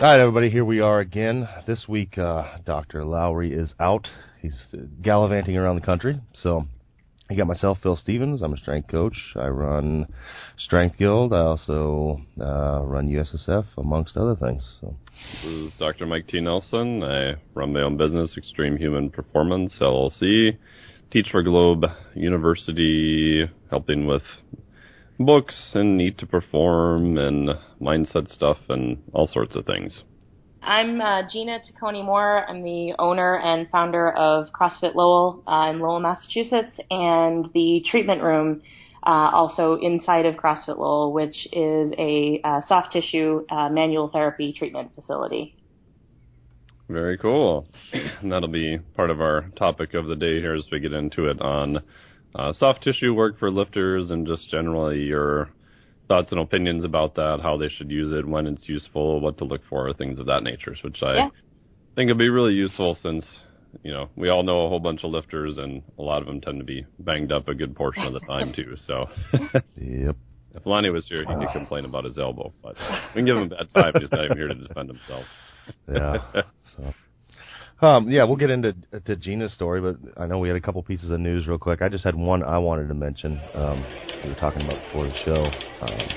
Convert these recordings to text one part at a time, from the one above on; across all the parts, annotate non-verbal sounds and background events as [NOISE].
All right, everybody, here we are again. This week, uh, Dr. Lowery is out. He's gallivanting around the country. So, I got myself, Phil Stevens. I'm a strength coach. I run Strength Guild. I also uh, run USSF, amongst other things. So. This is Dr. Mike T. Nelson. I run my own business, Extreme Human Performance, LLC. Teach for Globe University, helping with books and need to perform and mindset stuff and all sorts of things. I'm uh, Gina Taccone Moore. I'm the owner and founder of CrossFit Lowell uh, in Lowell, Massachusetts, and the treatment room uh, also inside of CrossFit Lowell, which is a uh, soft tissue uh, manual therapy treatment facility. Very cool. And [CLEARS THROAT] that'll be part of our topic of the day here as we get into it on uh, soft tissue work for lifters and just generally your thoughts and opinions about that, how they should use it, when it's useful, what to look for, things of that nature, which I Yeah. think would be really useful since, you know, we all know a whole bunch of lifters and a lot of them tend to be banged up a good portion of the time too. So [LAUGHS] Yep. if Lonnie was here, he could complain about his elbow, but we can give him a bad time. He's not even here to defend himself. Yeah. [LAUGHS] so. Um, yeah, we'll get into to Gina's story, but I know we had a couple pieces of news real quick. I just had one I wanted to mention. Um, we were talking about before the show. Um,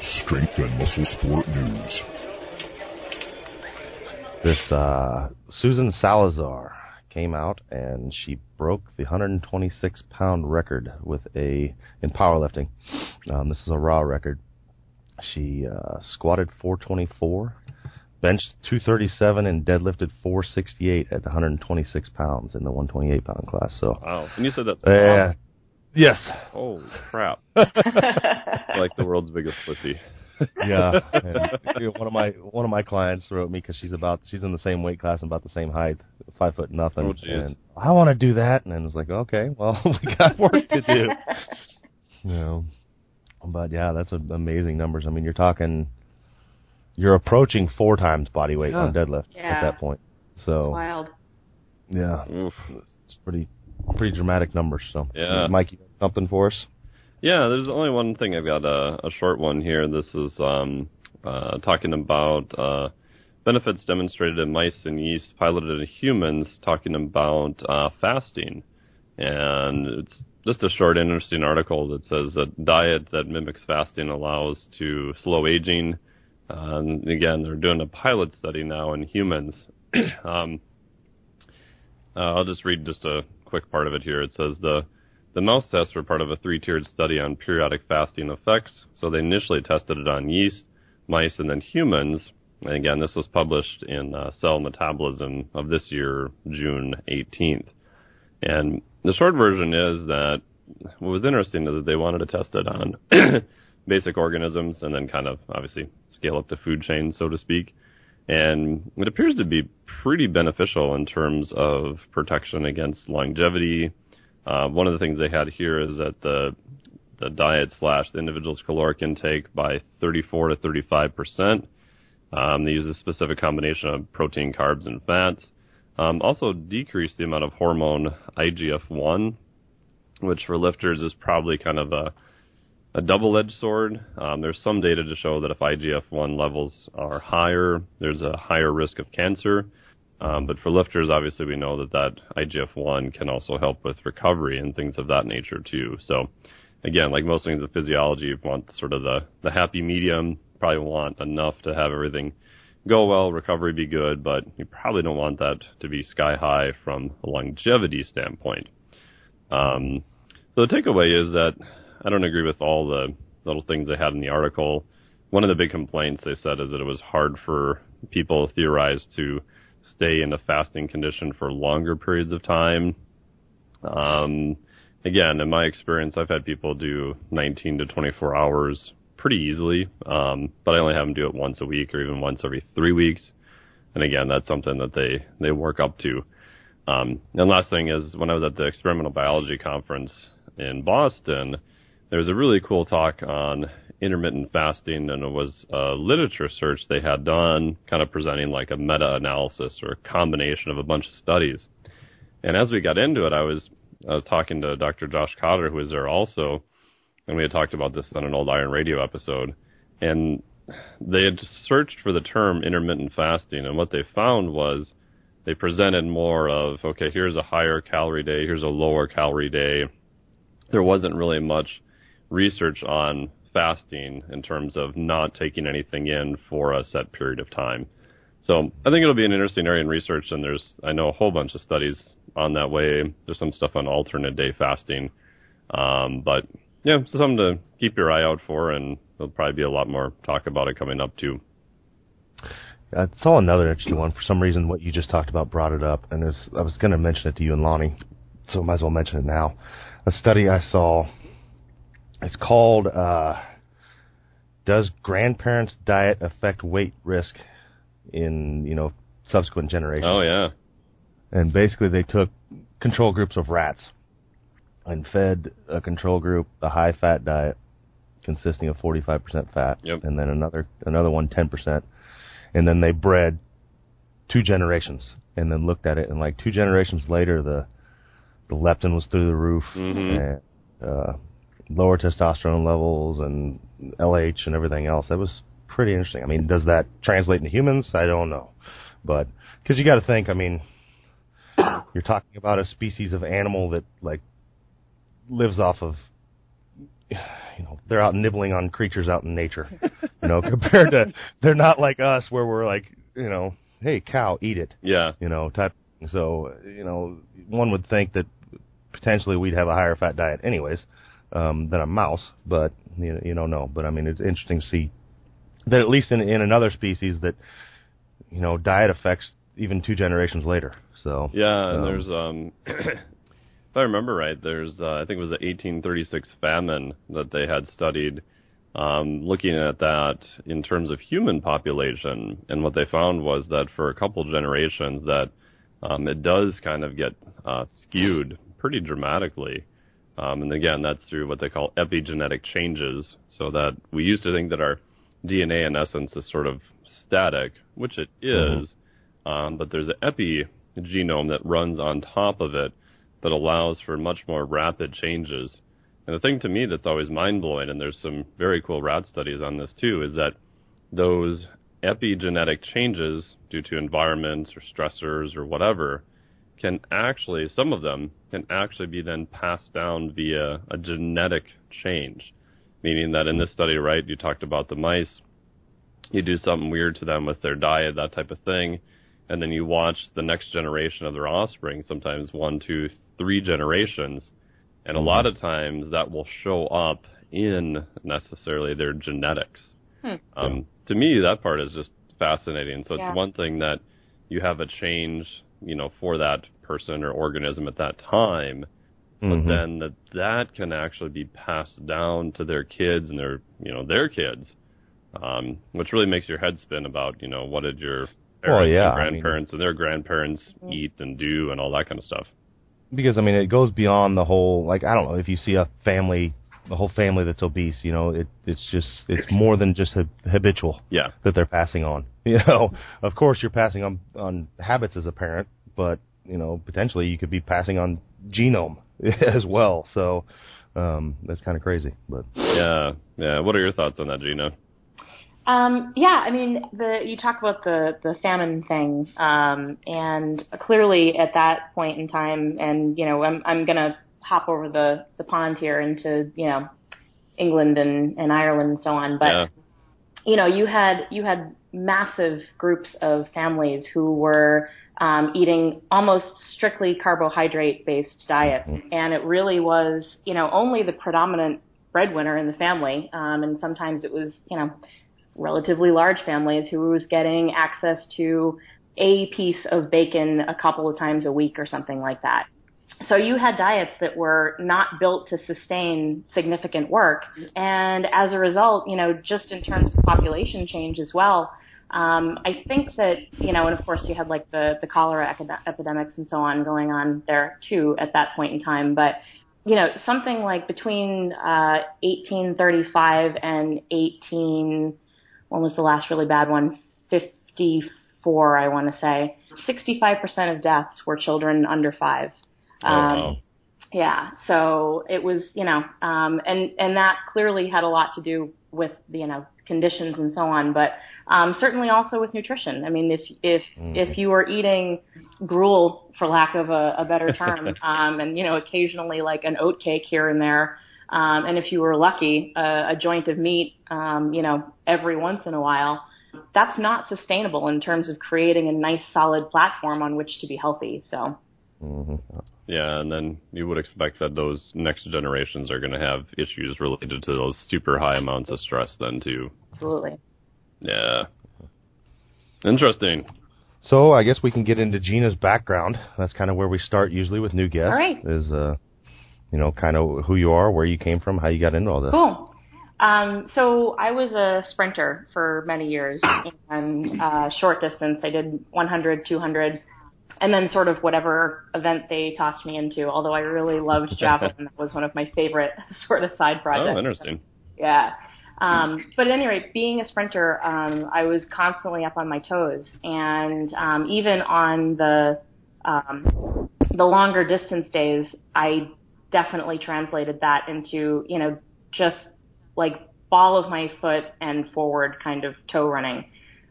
Strength and Muscle Sport News. this uh, Susan Salazar came out and she broke the 126 pound record with a in powerlifting. Um, this is a raw record. She uh, squatted 424, benched 237, and deadlifted 468 at 126 pounds in the 128 pound class. So, Wow. And you said that's yeah, yes, Holy crap. [LAUGHS] like the world's biggest pussy. yeah. [LAUGHS] And, you know, one of my one of my clients wrote me because she's about she's in the same weight class and about the same height, five foot nothing. Oh, jeez. and I want to do that, and I was like, okay, well, [LAUGHS] we got work to do. you know, but yeah, that's a, amazing numbers. I mean, you're talking, you're approaching four times body weight on deadlift at that point. So Wild. yeah, Oof. it's pretty pretty dramatic numbers. So Yeah. Mike, you got something for us? Yeah, there's only one thing. I've got a, a short one here. This is um, uh, talking about uh, benefits demonstrated in mice and yeast piloted in humans, talking about uh, fasting. And it's just a short, interesting article that says a diet that mimics fasting allows to slow aging. Um, again, they're doing a pilot study now in humans. [CLEARS THROAT] um, uh, I'll just read just a quick part of it here. It says the the mouse tests were part of a three-tiered study on periodic fasting effects. So they initially tested it on yeast, mice, and then humans. And again, this was published in uh, Cell Metabolism of this year, June 18th. And the short version is that what was interesting is that they wanted to test it on [CLEARS THROAT] basic organisms and then kind of obviously scale up the food chain, so to speak. And it appears to be pretty beneficial in terms of protection against longevity. Uh, one of the things they had here is that the the diet slash the individual's caloric intake by 34 to 35 percent. Um, they use a specific combination of protein, carbs, and fats. Um, also decrease the amount of hormone IGF-1, which for lifters is probably kind of a a double-edged sword. Um, there's some data to show that if IGF-1 levels are higher, there's a higher risk of cancer. Um, but for lifters, obviously, we know that that IGF-1 can also help with recovery and things of that nature too. So, again, like most things in physiology, you want sort of the the happy medium. Probably want enough to have everything go well, recovery be good, but you probably don't want that to be sky high from a longevity standpoint. Um, so the takeaway is that I don't agree with all the little things they had in the article. One of the big complaints they said is that it was hard for people theorized to stay in a fasting condition for longer periods of time. Um, again, in my experience, I've had people do 19 to 24 hours pretty easily. Um, but I only have them do it once a week or even once every three weeks. And again, that's something that they they work up to. Um, and last thing is when I was at the experimental biology conference in Boston, there was a really cool talk on intermittent fasting, and it was a literature search they had done, kind of presenting like a meta-analysis or a combination of a bunch of studies. And as we got into it, I was I was talking to Dr. Josh Cotter, who was there also, and we had talked about this on an old Iron Radio episode, and they had searched for the term intermittent fasting, and what they found was they presented more of okay, here's a higher calorie day, here's a lower calorie day. There wasn't really much research on fasting in terms of not taking anything in for a set period of time. So I think it'll be an interesting area in research, and there's I know a whole bunch of studies on that way. There's some stuff on alternate day fasting, um, but yeah, so something to keep your eye out for, and there'll probably be a lot more talk about it coming up too. I saw another interesting one. For some reason, what you just talked about brought it up, and I was going to mention it to you and Lonnie, so might as well mention it now. A study I saw. It's called uh, "Does Grandparents' Diet Affect Weight Risk in you know subsequent generations?" Oh yeah. And basically, they took control groups of rats and fed a control group a high fat diet consisting of 45% fat, yep. and then another another one 10%, and then they bred two generations, and then looked at it, and like two generations later, the the leptin was through the roof, mm-hmm. and uh, lower testosterone levels, and LH and everything else. That was pretty interesting. I mean, does that translate into humans? I don't know, but because you got to think, I mean, [COUGHS] you're talking about a species of animal that like lives off of you know they're out nibbling on creatures out in nature you know [LAUGHS] compared to they're not like us where we're like you know hey cow eat it yeah you know type so you know one would think that potentially we'd have a higher fat diet anyways um than a mouse but you know, you don't know. But i mean it's interesting to see that at least in in another species that you know diet affects even two generations later. So yeah and um, there's um [COUGHS] if I remember right, there's uh, I think it was the 1836 famine that they had studied, um, looking at that in terms of human population, and what they found was that for a couple generations that um, it does kind of get uh, skewed pretty dramatically. Um, and again, that's through what they call epigenetic changes, so that we used to think that our DNA in essence is sort of static, which it is, mm-hmm. um, but there's an epigenome that runs on top of it that allows for much more rapid changes. And the thing to me that's always mind blowing, and there's some very cool rat studies on this too, is that those epigenetic changes due to environments or stressors or whatever can actually, some of them can actually be then passed down via a genetic change. Meaning that in this study, right, you talked about the mice, you do something weird to them with their diet, that type of thing, and then you watch the next generation of their offspring, sometimes one, two, three generations, and a lot of times that will show up in necessarily their genetics. Hmm. Um, to me, that part is just fascinating. So it's Yeah. one thing that you have a change, you know, for that person or organism at that time, but Mhm. then that that can actually be passed down to their kids and their, you know, their kids, um, which really makes your head spin about, you know, what did your Well, parents yeah, and I mean- grandparents and their grandparents eat and do and all that kind of stuff. because I mean it goes beyond the whole like I don't know if you see a family a whole family that's obese you know it it's just it's more than just hab- habitual Yeah. that they're passing on [LAUGHS] you know of course you're passing on on habits as a parent but you know potentially you could be passing on genome [LAUGHS] as well so um that's kind of crazy but Yeah, yeah. What are your thoughts on that, Gina? Um, yeah, I mean, the you talk about the the famine thing, um, and clearly at that point in time, and you know, I'm I'm gonna hop over the the pond here into you know England and and Ireland and so on, but yeah, you know, you had you had massive groups of families who were um, eating almost strictly carbohydrate based diets, and it really was you know only the predominant breadwinner in the family, um, and sometimes it was you know relatively large families who was getting access to a piece of bacon a couple of times a week or something like that. So you had diets that were not built to sustain significant work, and as a result, you know, just in terms of population change as well, um, I think that you know, and of course you had like the the cholera epidemics and so on going on there too at that point in time. But you know, something like between uh, 1835 and 18, when was the last really bad one? 54, I want to say. 65% of deaths were children under five. Oh, um, wow. Yeah, so it was, you know, um, and and that clearly had a lot to do with you know conditions and so on, but um, certainly also with nutrition. I mean, if if mm. if you were eating gruel, for lack of a, a better term, [LAUGHS] um, and you know occasionally like an oat cake here and there, um, and if you were lucky, uh, a joint of meat, um, you know, every once in a while, that's not sustainable in terms of creating a nice solid platform on which to be healthy. So. Mm-hmm. Yeah, and then you would expect that those next generations are going to have issues related to those super high amounts of stress then too. Absolutely. Yeah. Interesting. So I guess we can get into Gina's background. That's kind of where we start usually with new guests. All right. Is uh, you know, kind of who you are, where you came from, how you got into all this. Cool. Um, so I was a sprinter for many years and uh, short distance. I did 100, 200, and then sort of whatever event they tossed me into. Although I really loved javelin, [LAUGHS] that was one of my favorite [LAUGHS] sort of side projects. Oh, interesting. Yeah. Um, but at any rate, being a sprinter, um, I was constantly up on my toes, and um, even on the um, the longer distance days, I definitely translated that into you know just like ball of my foot and forward kind of toe running.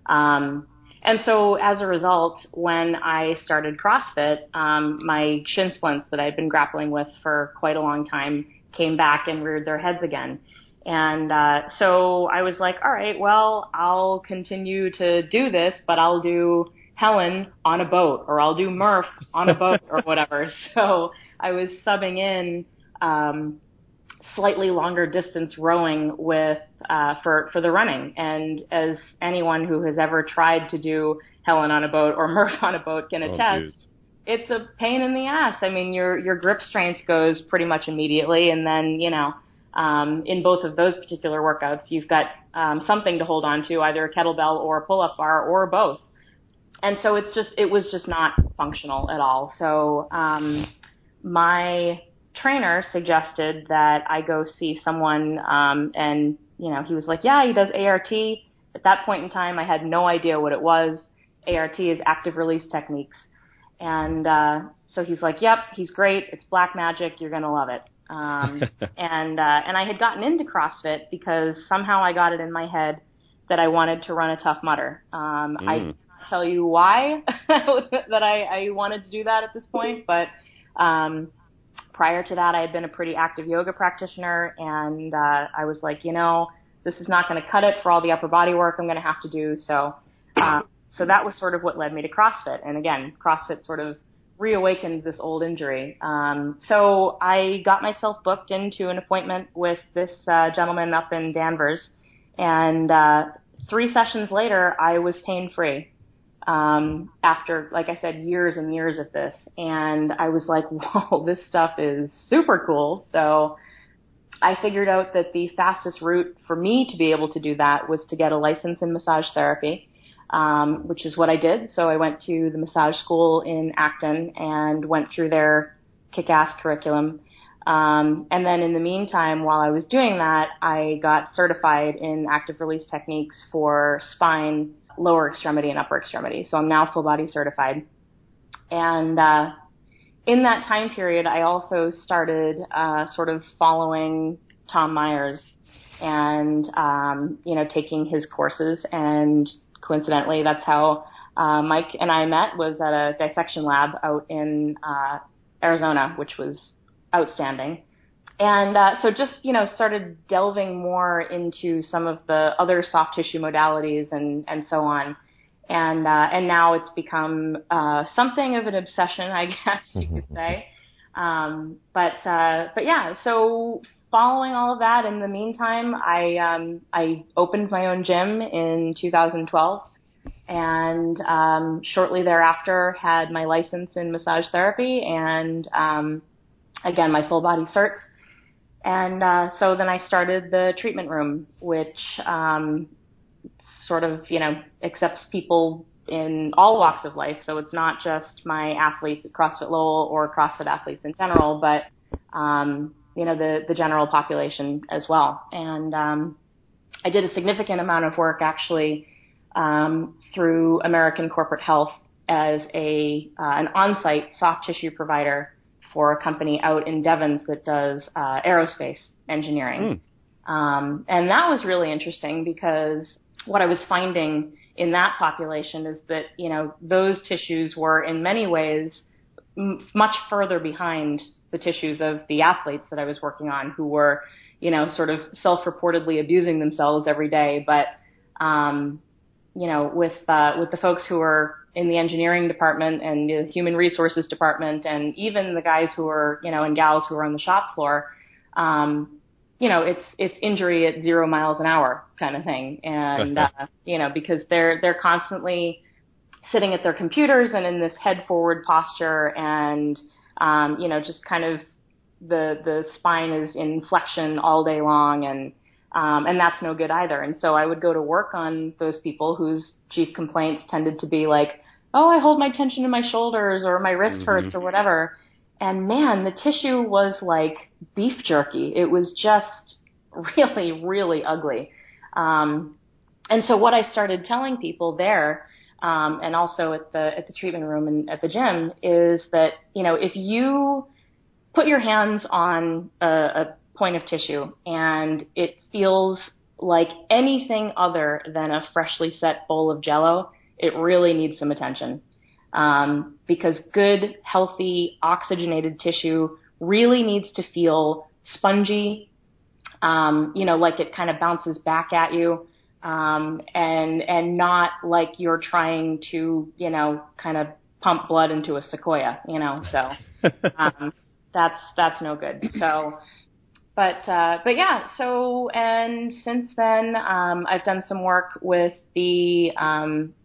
Um, and so as a result, when I started CrossFit, um, my shin splints that I'd been grappling with for quite a long time came back and reared their heads again. And uh, so I was like, all right, well, I'll continue to do this, but I'll do Helen on a boat, or I'll do Murph on a boat, [LAUGHS] or whatever. So I was subbing in um, slightly longer distance rowing with uh, for for the running. And as anyone who has ever tried to do Helen on a boat or [LAUGHS] Murph on a boat can oh, attest, oh, it's a pain in the ass. I mean, your your grip strength goes pretty much immediately, and then you know. Um, in both of those particular workouts, you've got um, something to hold on to, either a kettlebell or a pull-up bar or both. And so it's just, it was just not functional at all. So, um, my trainer suggested that I go see someone, um, and you know, he was like, "Yeah, he does ART." At that point in time, I had no idea what it was. ART is active release techniques, and uh, so he's like, "Yep, he's great. It's black magic. You're gonna love it." Um, [LAUGHS] and uh, and I had gotten into CrossFit because somehow I got it in my head that I wanted to run a Tough Mudder. Um, mm. I can't tell you why [LAUGHS] that I, I wanted to do that at this point, but um, prior to that, I had been a pretty active yoga practitioner, and uh, I was like, you know, this is not going to cut it for all the upper body work I'm going to have to do. So, uh, so that was sort of what led me to CrossFit. And again, CrossFit sort of reawakened this old injury. Um, so I got myself booked into an appointment with this uh, gentleman up in Danvers, and uh, three sessions later, I was pain free um, after, like I said, years and years of this. And I was like, [LAUGHS] whoa, this stuff is super cool. So I figured out that the fastest route for me to be able to do that was to get a license in massage therapy, um, which is what I did. So I went to the massage school in Acton and went through their kick-ass curriculum. Um, and then in the meantime, while I was doing that, I got certified in active release techniques for spine, lower extremity and upper extremity. So I'm now full body certified. And uh, in that time period, I also started uh, sort of following Tom Myers and um, you know taking his courses. And coincidentally, that's how uh, Mike and I met was at a dissection lab out in uh, Arizona, which was outstanding and uh, so just you know started delving more into some of the other soft tissue modalities and and so on. And uh, and now it's become uh, something of an obsession I [LAUGHS] guess you could say. Um, but uh, but yeah so following all of that in the meantime I um, I opened my own gym in 2012 and um, shortly thereafter had my license in massage therapy and um, again my full body certs. And uh, so then I started the treatment room, which um, sort of you know accepts people in all walks of life. So it's not just my athletes at CrossFit Lowell or CrossFit athletes in general, but um, you know the the general population as well. And um, I did a significant amount of work actually um, through American Corporate Health as a uh, an on-site soft tissue provider for a company out in Devens that does uh, aerospace engineering. Mm. Um, and that was really interesting because what I was finding in that population is that you know those tissues were in many ways m- much further behind the tissues of the athletes that I was working on, who were you know sort of self-reportedly abusing themselves every day, but um, you know with uh, with the folks who are in the engineering department and the human resources department, and even the guys who are you know and gals who are on the shop floor. Um, you know, it's it's injury at zero miles an hour kind of thing, and [LAUGHS] uh, you know because they're they're constantly sitting at their computers and in this head forward posture, and um, you know just kind of the the spine is in flexion all day long, and um, and that's no good either. And so I would go to work on those people whose chief complaints tended to be like, oh, I hold my tension in my shoulders or my wrist mm-hmm. hurts or whatever. And man, the tissue was like beef jerky. It was just really, really ugly. Um, and so what I started telling people there, um, and also at the at the treatment room and at the gym, is that you know if you put your hands on a, a point of tissue and it feels like anything other than a freshly set bowl of Jello, it really needs some attention um, because good, healthy, oxygenated tissue really needs to feel spongy, um, you know, like it kind of bounces back at you, um, and and not like you're trying to, you know, kind of pump blood into a sequoia, you know. So [LAUGHS] um, that's that's no good. So. But uh, but yeah, so and since then um, I've done some work with the um,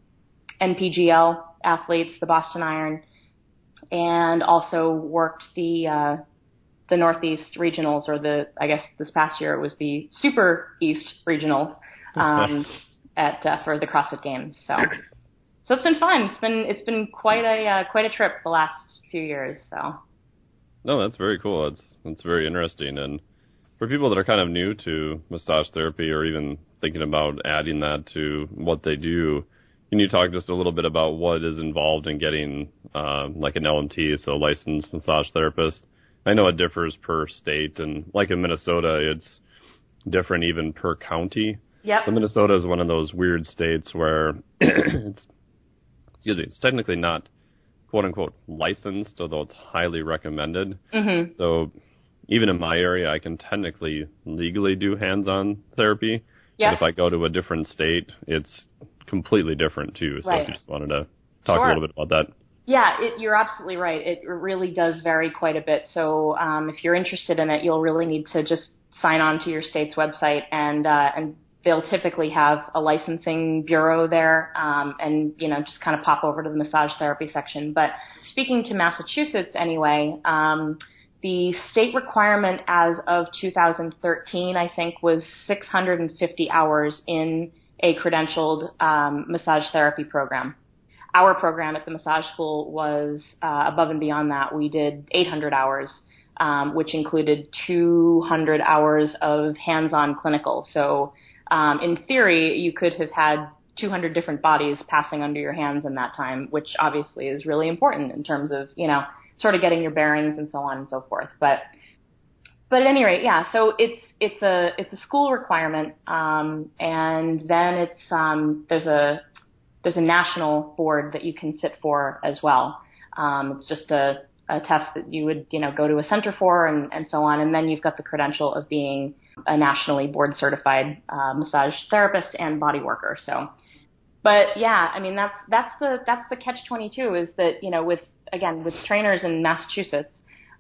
NPGL athletes, the Boston Iron, and also worked the uh, the Northeast regionals, or the I guess this past year it was the Super East regionals um, at uh, for the CrossFit Games. So so it's been fun. It's been it's been quite a uh, quite a trip the last few years. So no, that's very cool. It's it's very interesting and. For people that are kind of new to massage therapy or even thinking about adding that to what they do, can you talk just a little bit about what is involved in getting uh, like an LMT, so licensed massage therapist? I know it differs per state, and like in Minnesota, it's different even per county. Yeah. So Minnesota is one of those weird states where [CLEARS THROAT] it's excuse me, it's technically not quote unquote licensed, although it's highly recommended. Mm-hmm. So even in my area, I can technically legally do hands-on therapy. Yeah. But if I go to a different state, it's completely different too. So right. I just wanted to talk sure. a little bit about that. Yeah, it, you're absolutely right. It really does vary quite a bit. So um, if you're interested in it, you'll really need to just sign on to your state's website, and uh, and they'll typically have a licensing bureau there, um, and you know just kind of pop over to the massage therapy section. But speaking to Massachusetts anyway. Um, the state requirement as of 2013, I think, was 650 hours in a credentialed um, massage therapy program. Our program at the massage school was uh, above and beyond that. We did 800 hours, um, which included 200 hours of hands-on clinical. So, um, in theory, you could have had 200 different bodies passing under your hands in that time, which obviously is really important in terms of you know sort of getting your bearings and so on and so forth. But but at any rate, yeah. So it's it's a it's a school requirement, um, and then it's um, there's a there's a national board that you can sit for as well. Um, it's just a, a test that you would you know go to a center for and, and so on, and then you've got the credential of being a nationally board certified uh, massage therapist and body worker. So, but yeah, I mean that's that's the that's the catch twenty two is that you know with again with trainers in Massachusetts.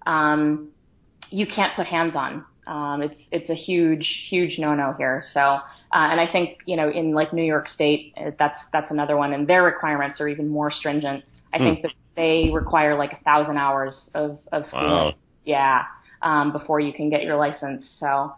Um, you can't put hands on Um, it's it's a huge huge no no here. So uh, and I think you know in like New York State uh, that's that's another one, and their requirements are even more stringent. I Hmm. think that they require like a thousand hours of of schooling. Wow. Yeah, um, before you can get your license. So.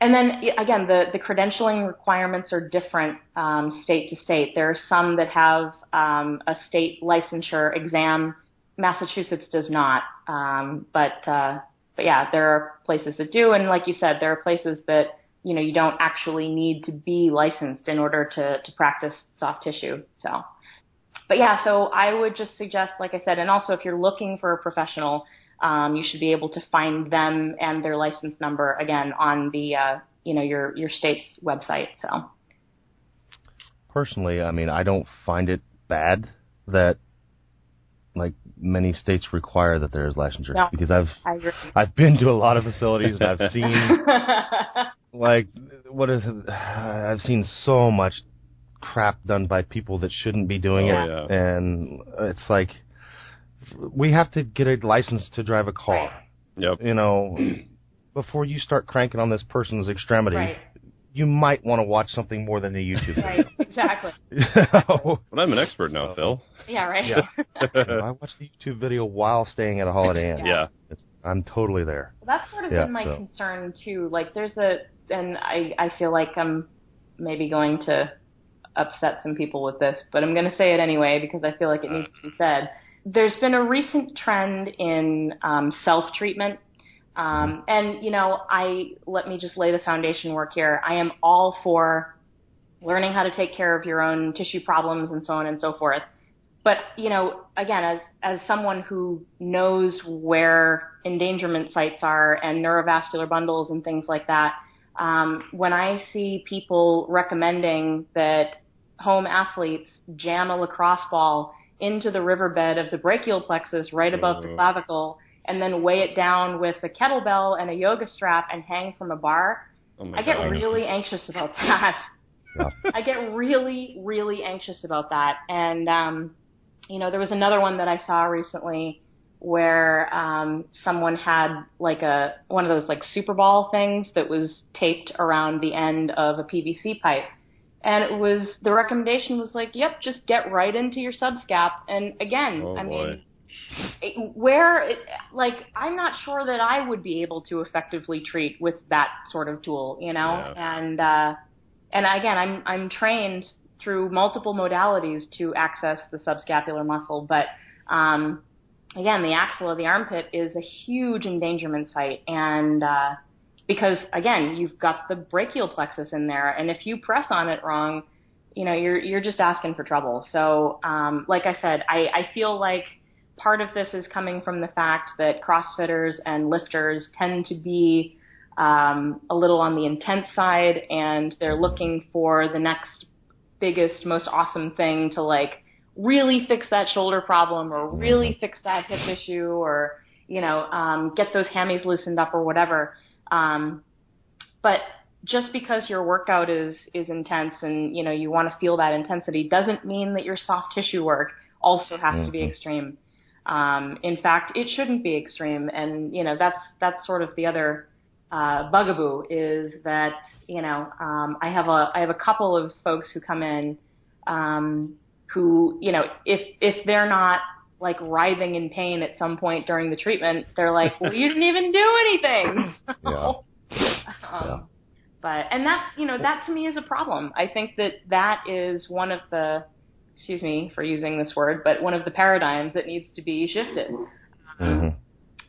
And then again, the, the credentialing requirements are different um, state to state. There are some that have um, a state licensure exam. Massachusetts does not. Um, but uh, but yeah, there are places that do, and like you said, there are places that you know you don't actually need to be licensed in order to to practice soft tissue. So, but yeah, so I would just suggest, like I said, and also if you're looking for a professional, um, you should be able to find them and their license number again on the uh, you know your your state's website. So Personally, I mean, I don't find it bad that like many states require that there is licensure No. because I've. I've been to a lot of facilities and I've seen [LAUGHS] like what is it? I've seen so much crap done by people that shouldn't be doing Oh, it yeah. and it's like we have to get a license to drive a car Yep. you know before you start cranking on this person's extremity right, you might want to watch something more than a YouTube right, exactly. [LAUGHS] video. But I'm an expert now, Phil. Yeah, right. Yeah. [LAUGHS] You know, I watched the YouTube video while staying at a Holiday Inn. Yeah. It's, I'm totally there. Well, that's sort of Yeah, been my so- concern too. Like, there's a, and I, I feel like I'm maybe going to upset some people with this, but I'm going to say it anyway because I feel like it needs to be said. There's been a recent trend in um, self-treatment, um, and you know, I let me just lay the foundation work here. I am all for learning how to take care of your own tissue problems and so on and so forth. But you know, again, as as someone who knows where endangerment sites are and neurovascular bundles and things like that, um, when I see people recommending that home athletes jam a lacrosse ball into the riverbed of the brachial plexus right above the Mhm. clavicle and then weigh it down with a kettlebell and a yoga strap and hang from a bar, Oh I get God. really anxious about that. Yeah. [LAUGHS] I get really, really anxious about that. And, um, you know, there was another one that I saw recently where um, someone had like a one of those like Super Ball things that was taped around the end of a PVC pipe. And it was the recommendation was like, yep, just get right into your subscap. And again, Oh, I boy. mean, where it, like I'm not sure that I would be able to effectively treat with that sort of tool, you know. Yeah. And uh, and again, I'm I'm trained through multiple modalities to access the subscapular muscle, but um, again, the axilla of the armpit is a huge endangerment site, and uh, because again, you've got the brachial plexus in there, and if you press on it wrong, you know you're you're just asking for trouble. So, um, like I said, I, I feel like part of this is coming from the fact that CrossFitters and lifters tend to be um, a little on the intense side, and they're looking for the next biggest, most awesome thing to like really fix that shoulder problem, or really fix that hip issue, or you know, um, get those hammies loosened up, or whatever. Um, but just because your workout is is intense and you know you want to feel that intensity doesn't mean that your soft tissue work also has to be Mhm. extreme. Um, in fact, it shouldn't be extreme, and you know that's that's sort of the other uh, bugaboo is that you know um, I have a I have a couple of folks who come in um, who you know if if they're not like writhing in pain at some point during the treatment, they're like, well, you didn't even do anything. [LAUGHS] Yeah. [LAUGHS] um, Yeah. But and that's you know that to me is a problem. I think that that is one of the excuse me for using this word, but one of the paradigms that needs to be shifted. hmm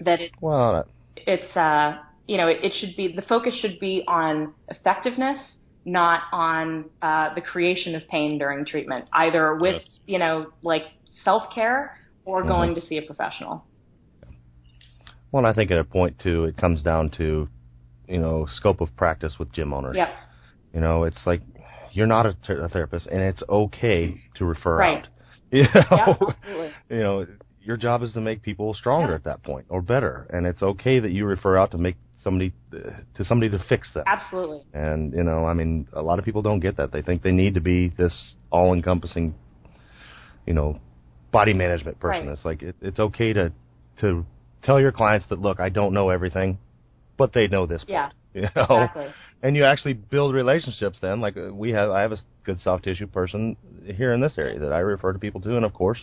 That it, Well, it's uh you know it, it should be the focus should be on effectiveness, not on uh, the creation of pain during treatment, either with Yes. you know like self care or Mhm. going to see a professional. well, I think at a point too, it comes down to, you know, scope of practice with gym owners. Yep. You know, it's like you're not a, ther- a therapist, and it's okay to refer Right. out. [LAUGHS] You know, Yeah, absolutely. [LAUGHS] you know, your job is to make people stronger Yeah. at that point or better, and it's okay that you refer out to make somebody uh, to somebody to fix them. Absolutely. And you know, I mean, a lot of people don't get that. They think they need to be this all-encompassing, you know, body management person. Right. It's like it, it's okay to to tell your clients that look, I don't know everything, but they know this. Yeah. Part, [LAUGHS] you know? Exactly. And you actually build relationships then. Like uh, we have, I have a good soft tissue person here in this area that I refer to people to, and of course,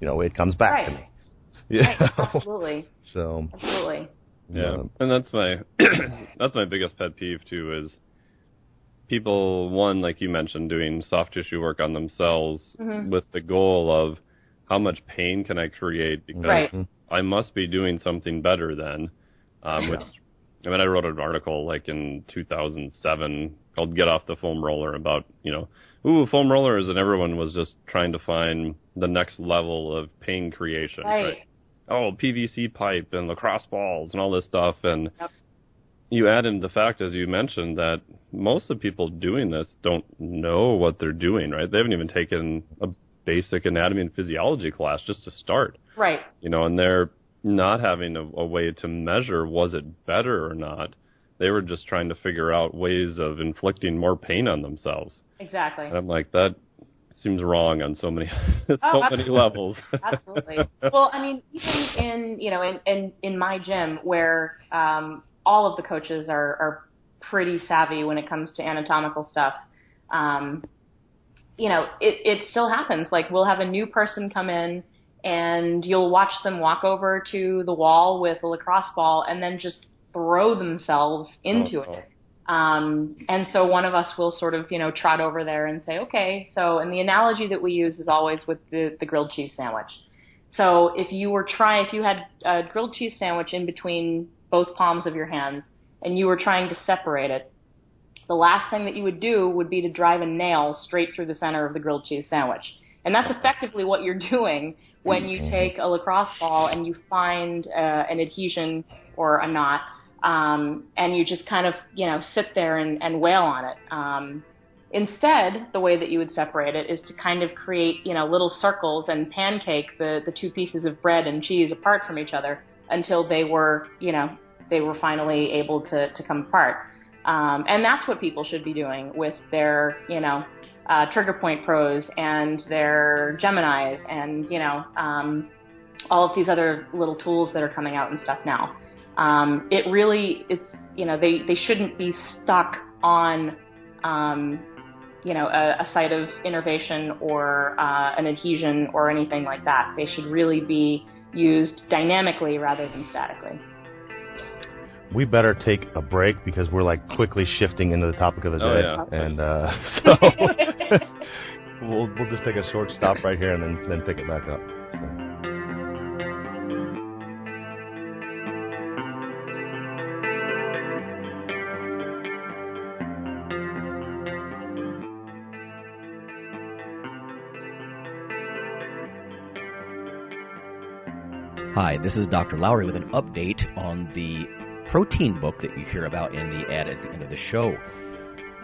you know, it comes back right. to me. [LAUGHS] yeah right. Absolutely. [LAUGHS] So. Absolutely. Yeah, and that's my [CLEARS THROAT] that's my biggest pet peeve too is people one like you mentioned doing soft tissue work on themselves mm-hmm. with the goal of how much pain can I create because right. I must be doing something better then. Um, yeah. which I mean I wrote an article like in 2007 called "Get Off the Foam Roller" about you know ooh foam rollers and everyone was just trying to find the next level of pain creation. Right. right? oh, PVC pipe and lacrosse balls and all this stuff. And yep. you add in the fact, as you mentioned, that most of the people doing this don't know what they're doing, right? They haven't even taken a basic anatomy and physiology class just to start. Right. You know, and they're not having a, a way to measure was it better or not. They were just trying to figure out ways of inflicting more pain on themselves. Exactly. And I'm like, that seems wrong on so many [LAUGHS] so oh, many levels. [LAUGHS] absolutely. Well, I mean, even in you know in in, in my gym where um, all of the coaches are are pretty savvy when it comes to anatomical stuff. Um, you know, it it still happens. Like we'll have a new person come in and you'll watch them walk over to the wall with a lacrosse ball and then just throw themselves into oh, it. Um, and so one of us will sort of, you know, trot over there and say, okay, so, and the analogy that we use is always with the, the grilled cheese sandwich. So if you were trying, if you had a grilled cheese sandwich in between both palms of your hands and you were trying to separate it, the last thing that you would do would be to drive a nail straight through the center of the grilled cheese sandwich. And that's effectively what you're doing when you take a lacrosse ball and you find uh, an adhesion or a knot um, and you just kind of you know sit there and, and wail on it. Um, instead, the way that you would separate it is to kind of create you know little circles and pancake the the two pieces of bread and cheese apart from each other until they were you know they were finally able to to come apart. Um, and that's what people should be doing with their you know uh, trigger point pros and their Geminis and you know um, all of these other little tools that are coming out and stuff now um, it really it's you know they they shouldn't be stuck on um, you know a, a, site of innervation or uh, an adhesion or anything like that. They should really be used dynamically rather than statically. We better take a break because we're like quickly shifting into the topic of the oh, day, yeah. and uh, [LAUGHS] so [LAUGHS] we'll we'll just take a short stop right here and then then pick it back up. Hi, this is Dr. Lowery with an update on the protein book that you hear about in the ad at the end of the show.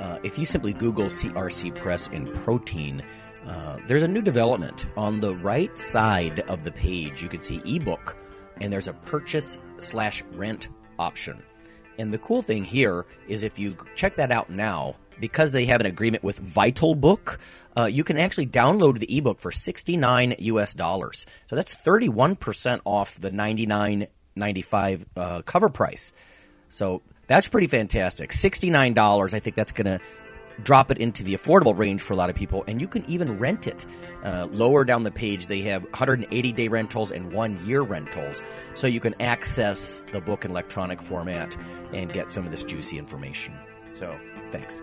Uh, if you simply Google CRC Press and protein, uh, there's a new development. On the right side of the page, you can see ebook, and there's a purchase slash rent option. And the cool thing here is if you check that out now, because they have an agreement with VitalBook, uh, you can actually download the ebook for 69 US dollars. So that's 31% off the 99.95 uh, cover price. So that's pretty fantastic. $69, I think that's going to drop it into the affordable range for a lot of people, and you can even rent it. Uh, lower down the page, they have 180 day rentals and one year rentals, so you can access the book in electronic format and get some of this juicy information. So, thanks.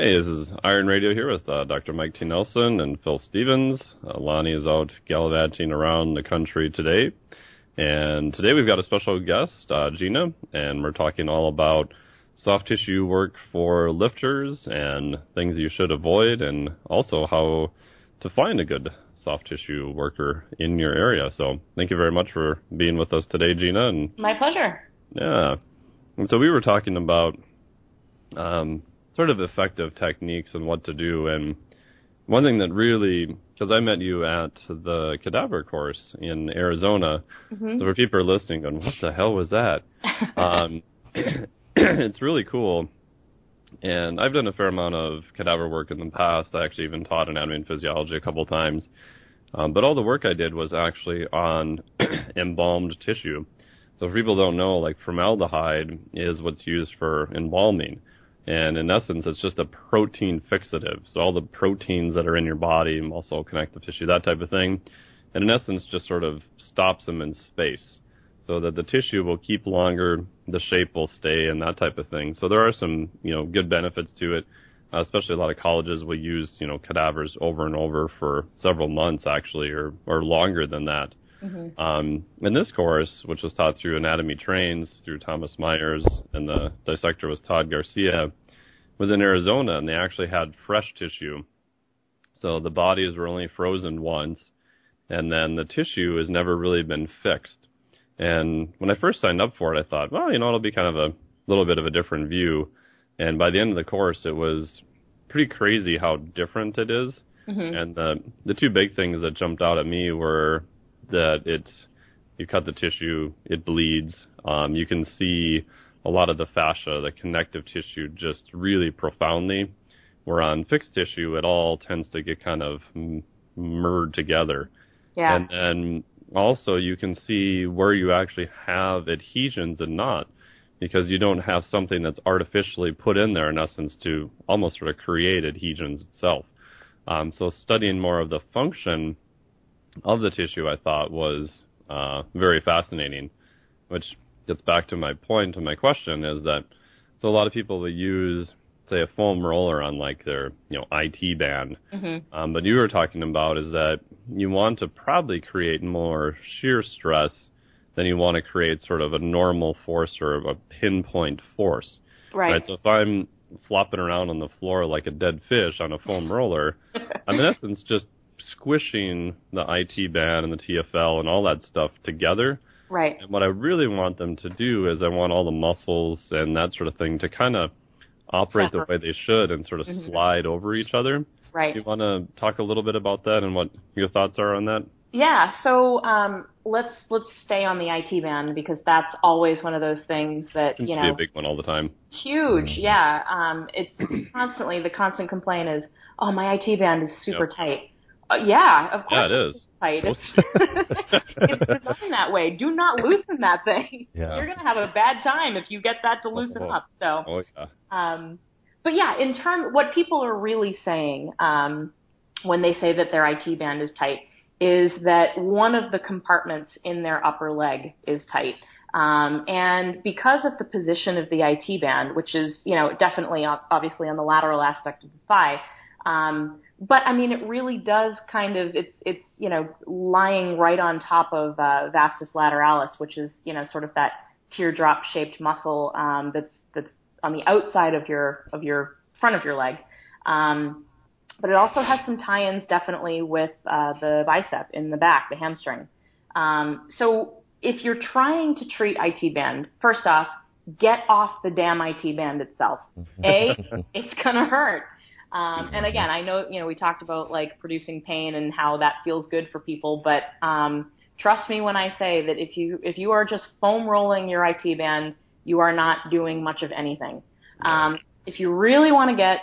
Hey, this is Iron Radio here with uh, Dr. Mike T. Nelson and Phil Stevens. Uh, Lonnie is out gallivanting around the country today. And today we've got a special guest, uh, Gina, and we're talking all about soft tissue work for lifters and things you should avoid, and also how to find a good soft tissue worker in your area. So thank you very much for being with us today, Gina. And My pleasure. yeah, and so we were talking about um, sort of effective techniques and what to do. And one thing that really, because I met you at the cadaver course in Arizona, Mhm. so for people listening, going, what the hell was that? [LAUGHS] um, [CLEARS THROAT] it's really cool. And I've done a fair amount of cadaver work in the past. I actually even taught anatomy and physiology a couple times. Um, but all the work I did was actually on [CLEARS THROAT] embalmed tissue. So if people don't know, like formaldehyde is what's used for embalming. And in essence, it's just a protein fixative. So all the proteins that are in your body, muscle, connective tissue, that type of thing. And in essence, just sort of stops them in space so that the tissue will keep longer, the shape will stay, and that type of thing. So there are some, you know, good benefits to it. Uh, especially a lot of colleges will use, you know, cadavers over and over for several months actually, or or longer than that. Mhm. Um, in this course, which was taught through Anatomy Trains through Thomas Myers, and the dissector was Todd Garcia, was in Arizona, and they actually had fresh tissue. So the bodies were only frozen once, and then the tissue has never really been fixed. And when I first signed up for it, I thought, well, you know, it'll be kind of a little bit of a different view. And by the end of the course, it was pretty crazy how different it is. Mhm. And the the two big things that jumped out at me were that it's you cut the tissue, it bleeds. Um, you can see a lot of the fascia, the connective tissue, just really profoundly. Where on fixed tissue, it all tends to get kind of m- merged together. Yeah. And then also you can see where you actually have adhesions and not, because you don't have something that's artificially put in there in essence to almost sort of create adhesions itself. Um, so studying more of the function of the tissue, I thought was uh, very fascinating, which gets back to my and my question is that so a lot of people will use say a foam roller on like their you know IT band, Mhm. um, but you were talking about is that you want to probably create more shear stress than you want to create sort of a normal force or a pinpoint force. Right. So if I'm flopping around on the floor like a dead fish on a foam roller, [LAUGHS] I'm in essence just squishing the IT band and the TFL and all that stuff together. Right. And what I really want them to do is I want all the muscles and that sort of thing to kind of operate the way they should and sort of Mhm. slide over each other. Right. Do you want to talk a little bit about that and what your thoughts are on that? Yeah, so um, let's let's stay on the IT band because that's always one of those things that Seems you to be know a big one all the time. huge. Yeah, um, it's constantly the constant complaint is, oh, my IT band is super Yep. tight. Uh, yeah, of Yeah, course it is. tight. Supposed It's, [LAUGHS] it's designed that way. Do not loosen that thing. [LAUGHS] Yeah. You're gonna have a bad time if you get that to loosen Oh. up. So. Oh yeah. Um, but yeah, in term, what people are really saying um, when they say that their IT band is tight is that one of the compartments in their upper leg is tight. Um, and because of the position of the IT band, which is, you know, definitely obviously on the lateral aspect of the thigh, um, but I mean, it really does kind of, it's, it's, you know, lying right on top of, uh, vastus lateralis, which is, you know, sort of that teardrop shaped muscle, um, that's, that's on the outside of your, of your front of your leg. Um, but it also has some tie-ins definitely with, uh, the bicep in the back, the hamstring. Um, so if you're trying to treat IT band, first off, get off the damn IT band itself. [LAUGHS] A, it's gonna hurt. Um, and again, I know you know we talked about like producing pain and how that feels good for people, but um, trust me when I say that if you if you are just foam rolling your IT band, you are not doing much of anything. Um, if you really want to get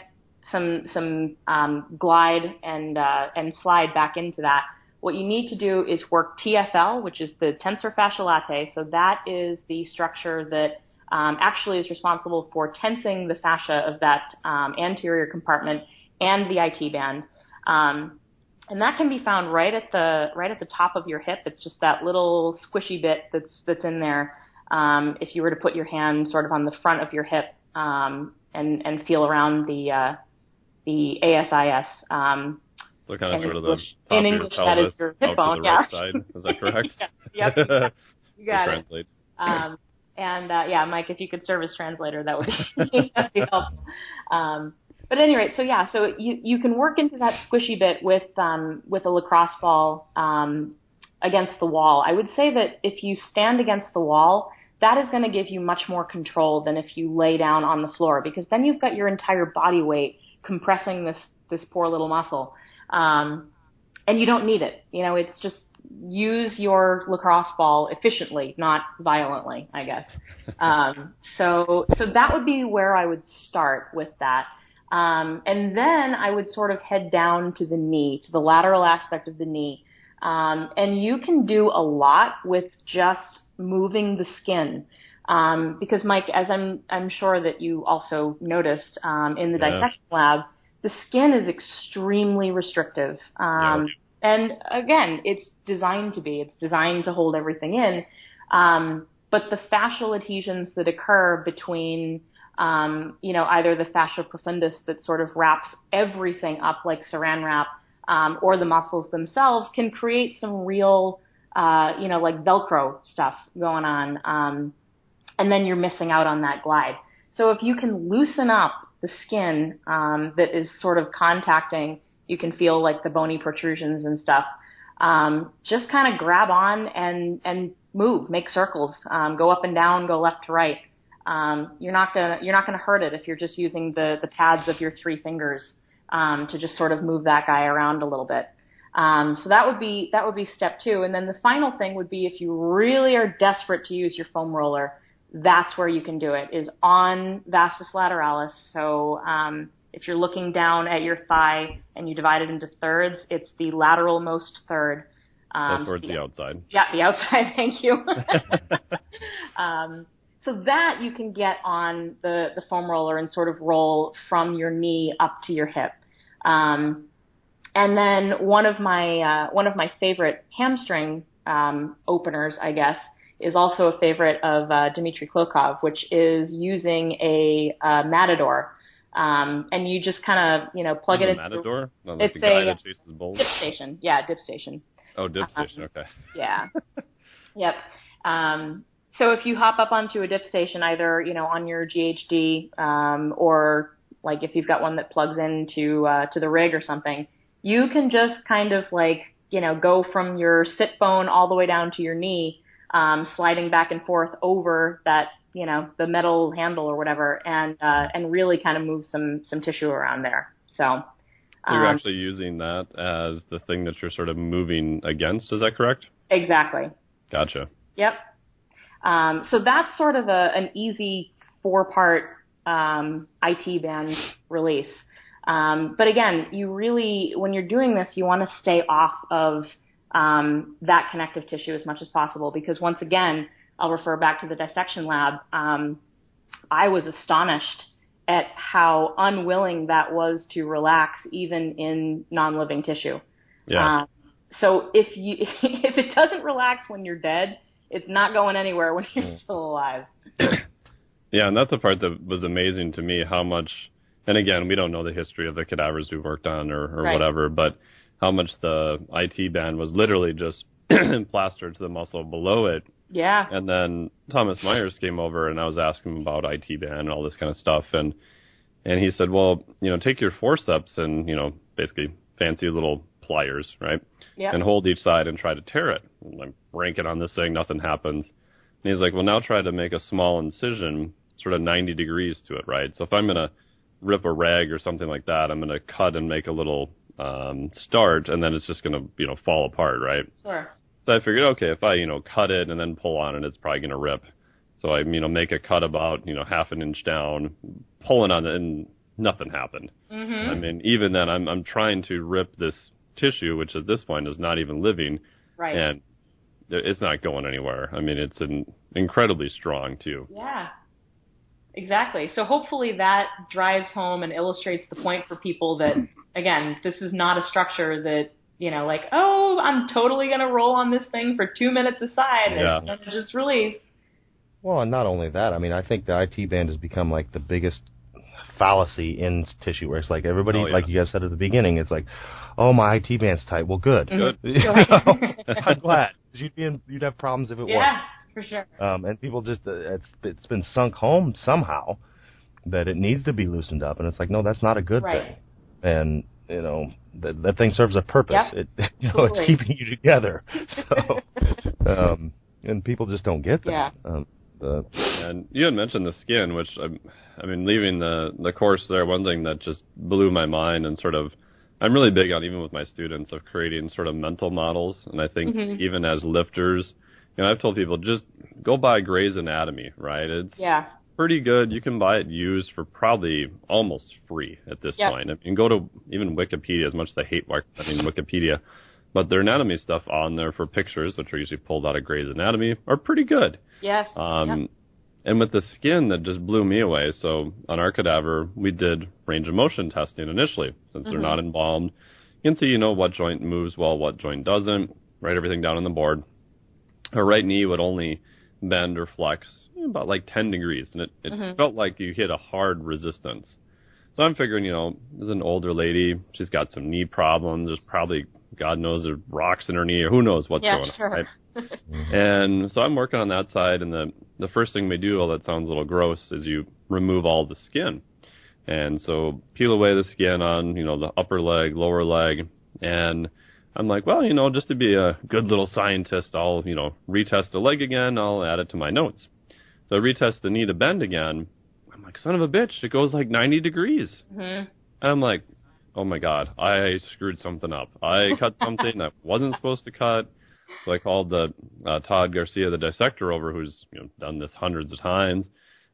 some some um, glide and uh, and slide back into that, what you need to do is work TFL, which is the tensor fascia latae. So that is the structure that um, actually is responsible for tensing the fascia of that um, anterior compartment and the IT band. Um, and that can be found right at the right at the top of your hip. It's just that little squishy bit that's that's in there. Um, if you were to put your hand sort of on the front of your hip um, and and feel around the uh, the ASIS. Um, so kind of sort of the top in of English, your pelvis is your hip bone. yeah. right side. Is that correct? [LAUGHS] yeah, yep. You got it. Translate. Um, and uh, yeah, Mike, if you could serve as translator, that would [LAUGHS] be, helpful. Um, but at any rate, so yeah, so you you can work into that squishy bit with um, with a lacrosse ball um, against the wall. I would say that if you stand against the wall, that is going to give you much more control than if you lay down on the floor because then you've got your entire body weight compressing this this poor little muscle, um, and you don't need it. You know, it's just use your lacrosse ball efficiently, not violently, I guess. [LAUGHS] Um, so, so that would be where I would start with that. Um, and then I would sort of head down to the knee, to the lateral aspect of the knee. Um, and you can do a lot with just moving the skin. Um, because Mike, as I'm, I'm sure that you also noticed, um, in the Yeah. dissection lab, the skin is extremely restrictive. Um, and again, it's designed to be. It's designed to hold everything in. Um, but the fascial adhesions that occur between, um, you know, either the fascia profundus that sort of wraps everything up like saran wrap, um, or the muscles themselves can create some real, uh, you know, like Velcro stuff going on. Um, and then you're missing out on that glide. So if you can loosen up the skin um, that is sort of contacting, you can feel like the bony protrusions and stuff. Um, just kind of grab on and and move, make circles, um, go up and down, go left to right. Um, you're not gonna you're not gonna hurt it if you're just using the the pads of your three fingers um, to just sort of move that guy around a little bit. Um, so that would be that would be step two, and then the final thing would be if you really are desperate to use your foam roller, that's where you can do it is on vastus lateralis. So um, if you're looking down at your thigh and you divide it into thirds, it's the lateral most third. Um, so towards the outside. yeah, the outside. [LAUGHS] Thank you. [LAUGHS] um, so that you can get on the, the foam roller and sort of roll from your knee up to your hip. Um, and then one of my uh, one of my favorite hamstring um, openers, I guess, is also a favorite of uh, Dmitry Klokov, which is using a uh, matador. Um, and you just kind of, you know, plug Is it it in. matador? It's the a- that chases bulls. Dip station. Yeah, dip station. Oh, dip um, station. Okay. [LAUGHS] Yeah. yep. Um, so if you hop up onto a dip station, either you know on your GHD um, or like if you've got one that plugs into uh, to the rig or something, you can just kind of like you know go from your sit bone all the way down to your knee, um, sliding back and forth over that you know the metal handle or whatever, and uh, and really kind of move some some tissue around there. So. So you're um, actually using that as the thing that you're sort of moving against. Is that correct? exactly. Gotcha. Yep. Um, so that's sort of a, an easy four-part um, IT band release. Um, but again, you really, when you're doing this, you want to stay off of um, that connective tissue as much as possible because once again, I'll refer back to the dissection lab. Um, I was astonished at how unwilling that was to relax even in non-living tissue. Yeah. Um, so if you [LAUGHS] if it doesn't relax when you're dead, it's not going anywhere when you're still alive. [CLEARS THROAT] Yeah, and that's the part that was amazing to me. How much, and again, we don't know the history of the cadavers we worked on or, or Right. whatever, but how much the IT band was literally just [CLEARS THROAT] plastered to the muscle below it. Yeah. And then Thomas Myers came over, and I was asking him about IT band and all this kind of stuff, and and he said, well, you know, take your forceps and you know, basically fancy little pliers, right? Yeah. and hold each side and try to tear it. And I'm ranking on this thing, nothing happens. And he's like, well, now try to make a small incision, sort of 90 degrees to it, right? So if I'm going to rip a rag or something like that, I'm going to cut and make a little um, start, and then it's just going to you know fall apart, right? Sure. So I figured, okay, if I you know cut it and then pull on it, it's probably going to rip. So I you know make a cut about you know half an inch down, pulling on it, and nothing happened. Mm-hmm. I mean, even then, I'm I'm trying to rip this tissue, which at this point is not even living, Right. and it's not going anywhere. I mean, it's an incredibly strong too. Yeah. Exactly. So hopefully that drives home and illustrates the point for people that, again, this is not a structure that, you know, like, oh, I'm totally going to roll on this thing for two minutes aside. Yeah. And, and just really, Well, and not only that, I mean, I think the IT band has become like the biggest fallacy in tissue, where it's like everybody, Oh, yeah. like you guys said at the beginning, it's like, oh, my IT band's tight. Well, good. Good. [LAUGHS] You know? I'm glad. you'd be in, you'd have problems if it yeah, for sure. wasn't. Um, and people just uh, it's it's been sunk home somehow that it needs to be loosened up, and it's like, no, that's not a good Right. thing. And you know that that thing serves a purpose. Yep. It [LAUGHS] you know Totally. it's keeping you together. [LAUGHS] So, um, and people just don't get that. Yeah. Um, the, And you had mentioned the skin, which I, I mean, leaving the the course there, one thing that just blew my mind and sort of, I'm really big on even with my students of creating sort of mental models, and I think Mhm. even as lifters, you know, I've told people just go buy Gray's Anatomy, right? It's Yeah. Pretty good. You can buy it used for probably almost free at this Yep. point. I mean, go to even Wikipedia, as much as I hate I mean, Wikipedia, but their anatomy stuff on there for pictures, which are usually pulled out of Gray's Anatomy, are pretty good. Yes. Um, Yep. And with the skin, that just blew me away. So on our cadaver, we did range of motion testing initially, since they're Mhm. not embalmed. You can see, you know, what joint moves well, what joint doesn't. Write everything down on the board. Her right knee would only bend or flex about like 10 degrees, and it, it Mhm. felt like you hit a hard resistance. So I'm figuring, you know, this is an older lady. She's got some knee problems. There's probably, God knows, there's rocks in her knee, or who knows what's yeah, going sure. on. Right? [LAUGHS] And so I'm working on that side, and the the first thing we do, although that sounds a little gross, is you remove all the skin. And so peel away the skin on, you know, the upper leg, lower leg, and I'm like, well, you know, just to be a good little scientist, I'll, you know, retest the leg again. I'll add it to my notes. So I retest the knee to bend again. I'm like, son of a bitch, it goes like 90 degrees. hmm And I'm like, oh my god, I screwed something up. I [LAUGHS] cut something that wasn't supposed to cut. So I called the uh, Todd Garcia, the dissector, over, who's you know done this hundreds of times.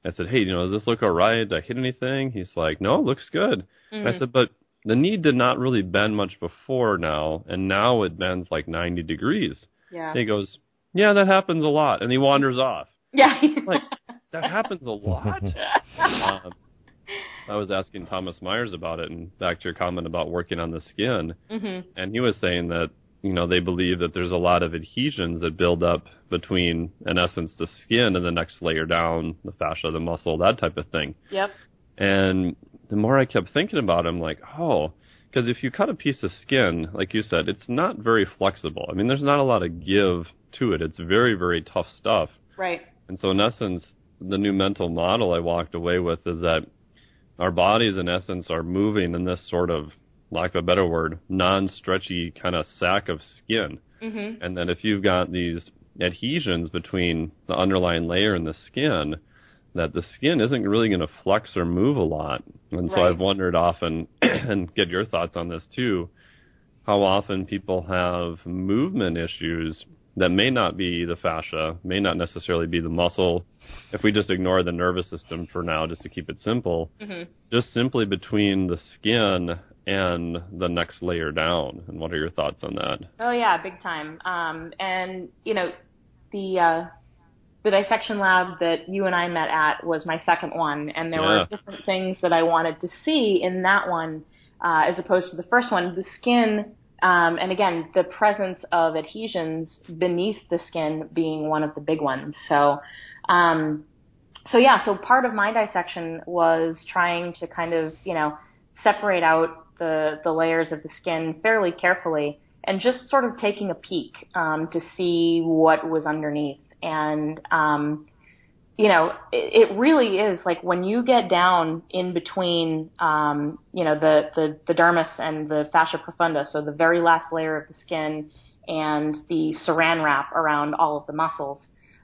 I said, hey, you know, does this look all right? Did I hit anything? He's like, no, it looks good. And I said, but the knee did not really bend much before now, and now it bends like 90 degrees. Yeah. And he goes, yeah, that happens a lot, and he wanders off. Yeah. Like, That happens a lot. [LAUGHS] um, I was asking Thomas Myers about it, and back to your comment about working on the skin, hmm and he was saying that you know they believe that there's a lot of adhesions that build up between, in essence, the skin and the next layer down, the fascia, the muscle, that type of thing. Yep. And the more I kept thinking about it, I'm like, oh, because if you cut a piece of skin, like you said, it's not very flexible. I mean, there's not a lot of give to it. It's very, very tough stuff. Right. And so, in essence, the new mental model I walked away with is that our bodies, in essence, are moving in this sort of, lack of a better word, non stretchy kind of sack of skin. hmm And that if you've got these adhesions between the underlying layer and the skin, that the skin isn't really going to flex or move a lot. And so I've wondered often, [CLEARS THROAT] and get your thoughts on this too, how often people have movement issues that may not be the fascia, may not necessarily be the muscle. If we just ignore the nervous system for now, just to keep it simple, hmm just simply between the skin and the next layer down. And what are your thoughts on that? Oh yeah, big time. Um, and you know, the uh, the dissection lab that you and I met at was my second one, and there Yeah. were different things that I wanted to see in that one uh, as opposed to the first one. The skin, um, and again, the presence of adhesions beneath the skin being one of the big ones. So. Um, so yeah, so part of my dissection was trying to kind of, you know, separate out the the layers of the skin fairly carefully and just sort of taking a peek um, to see what was underneath. And um, you know, it, it really is like when you get down in between, um, you know, the, the the dermis and the fascia profunda, so the very last layer of the skin and the saran wrap around all of the muscles.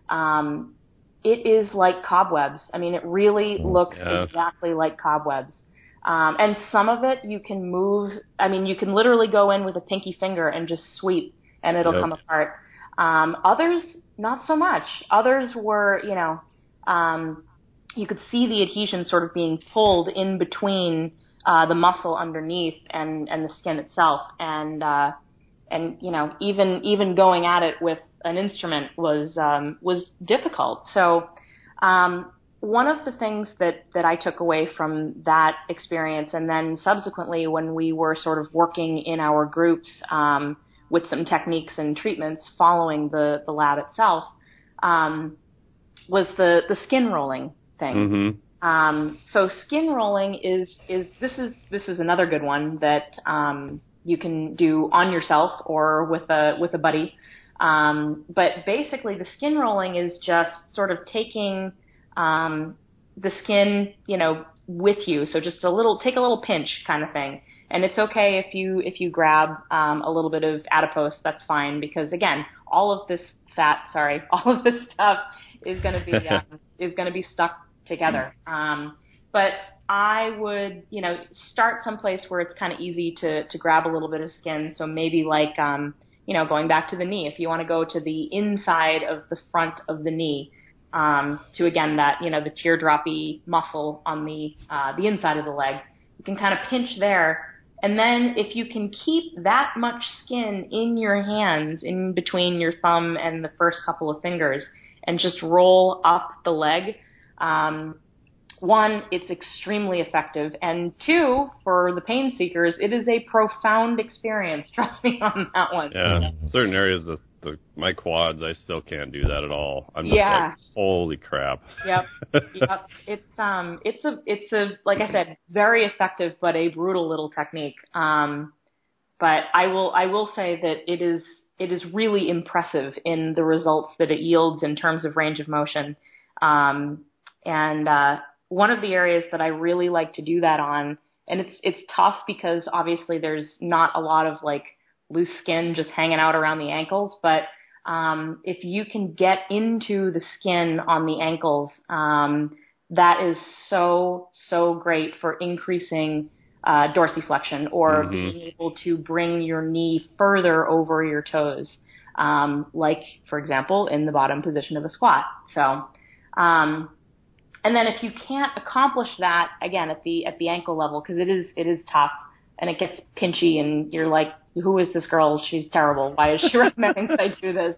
Um, it is like cobwebs. I mean, it really looks Yeah. exactly like cobwebs. Um, and some of it you can move. I mean, you can literally go in with a pinky finger and just sweep, and it'll Yep. come apart. Um, others, not so much. Others were, you know, um, you could see the adhesion sort of being pulled in between uh, the muscle underneath and and the skin itself, and uh, and you know, even even going at it with an instrument was um, was difficult. So. Um, one of the things that, that I took away from that experience, and then subsequently when we were sort of working in our groups um, with some techniques and treatments following the, the lab itself, um, was the, the skin rolling thing. Mm-hmm. Um, so skin rolling is is this is this is another good one that um, you can do on yourself or with a with a buddy. Um, but basically, the skin rolling is just sort of taking um, the skin, you know, with you. So just a little, take a little pinch kind of thing. And it's okay if you if you grab um, a little bit of adipose, that's fine because again, all of this fat, sorry, [LAUGHS] all of this stuff is going to be [LAUGHS] um, is going to be stuck together. Um, but I would, you know, start someplace where it's kind of easy to to grab a little bit of skin. So maybe like, um, you know, going back to the knee. If you want to go to the inside of the front of the knee, um, to again that you know the teardroppy muscle on the uh, the inside of the leg, you can kind of pinch there. And then if you can keep that much skin in your hands, in between your thumb and the first couple of fingers, and just roll up the leg, um, one, it's extremely effective, and two, for the pain seekers, it is a profound experience. [LAUGHS] Trust me on that one. Yeah, certain areas of the my quads, I still can't do that at all. I'm just Yeah. like, holy crap. Yep. [LAUGHS] yep. It's um it's a it's a like I said, very effective but a brutal little technique. Um but I will I will say that it is it is really impressive in the results that it yields in terms of range of motion. Um and uh one of the areas that I really like to do that on and it's it's tough because obviously there's not a lot of like loose skin just hanging out around the ankles, but um, if you can get into the skin on the ankles, um, that is so so great for increasing uh, dorsiflexion or Mhm. being able to bring your knee further over your toes, um, like for example in the bottom position of a squat. So, um, and then if you can't accomplish that again at the at the ankle level, because it is it is tough and it gets pinchy, and you're like, who is this girl? She's terrible. Why is she [LAUGHS] recommending that I do this?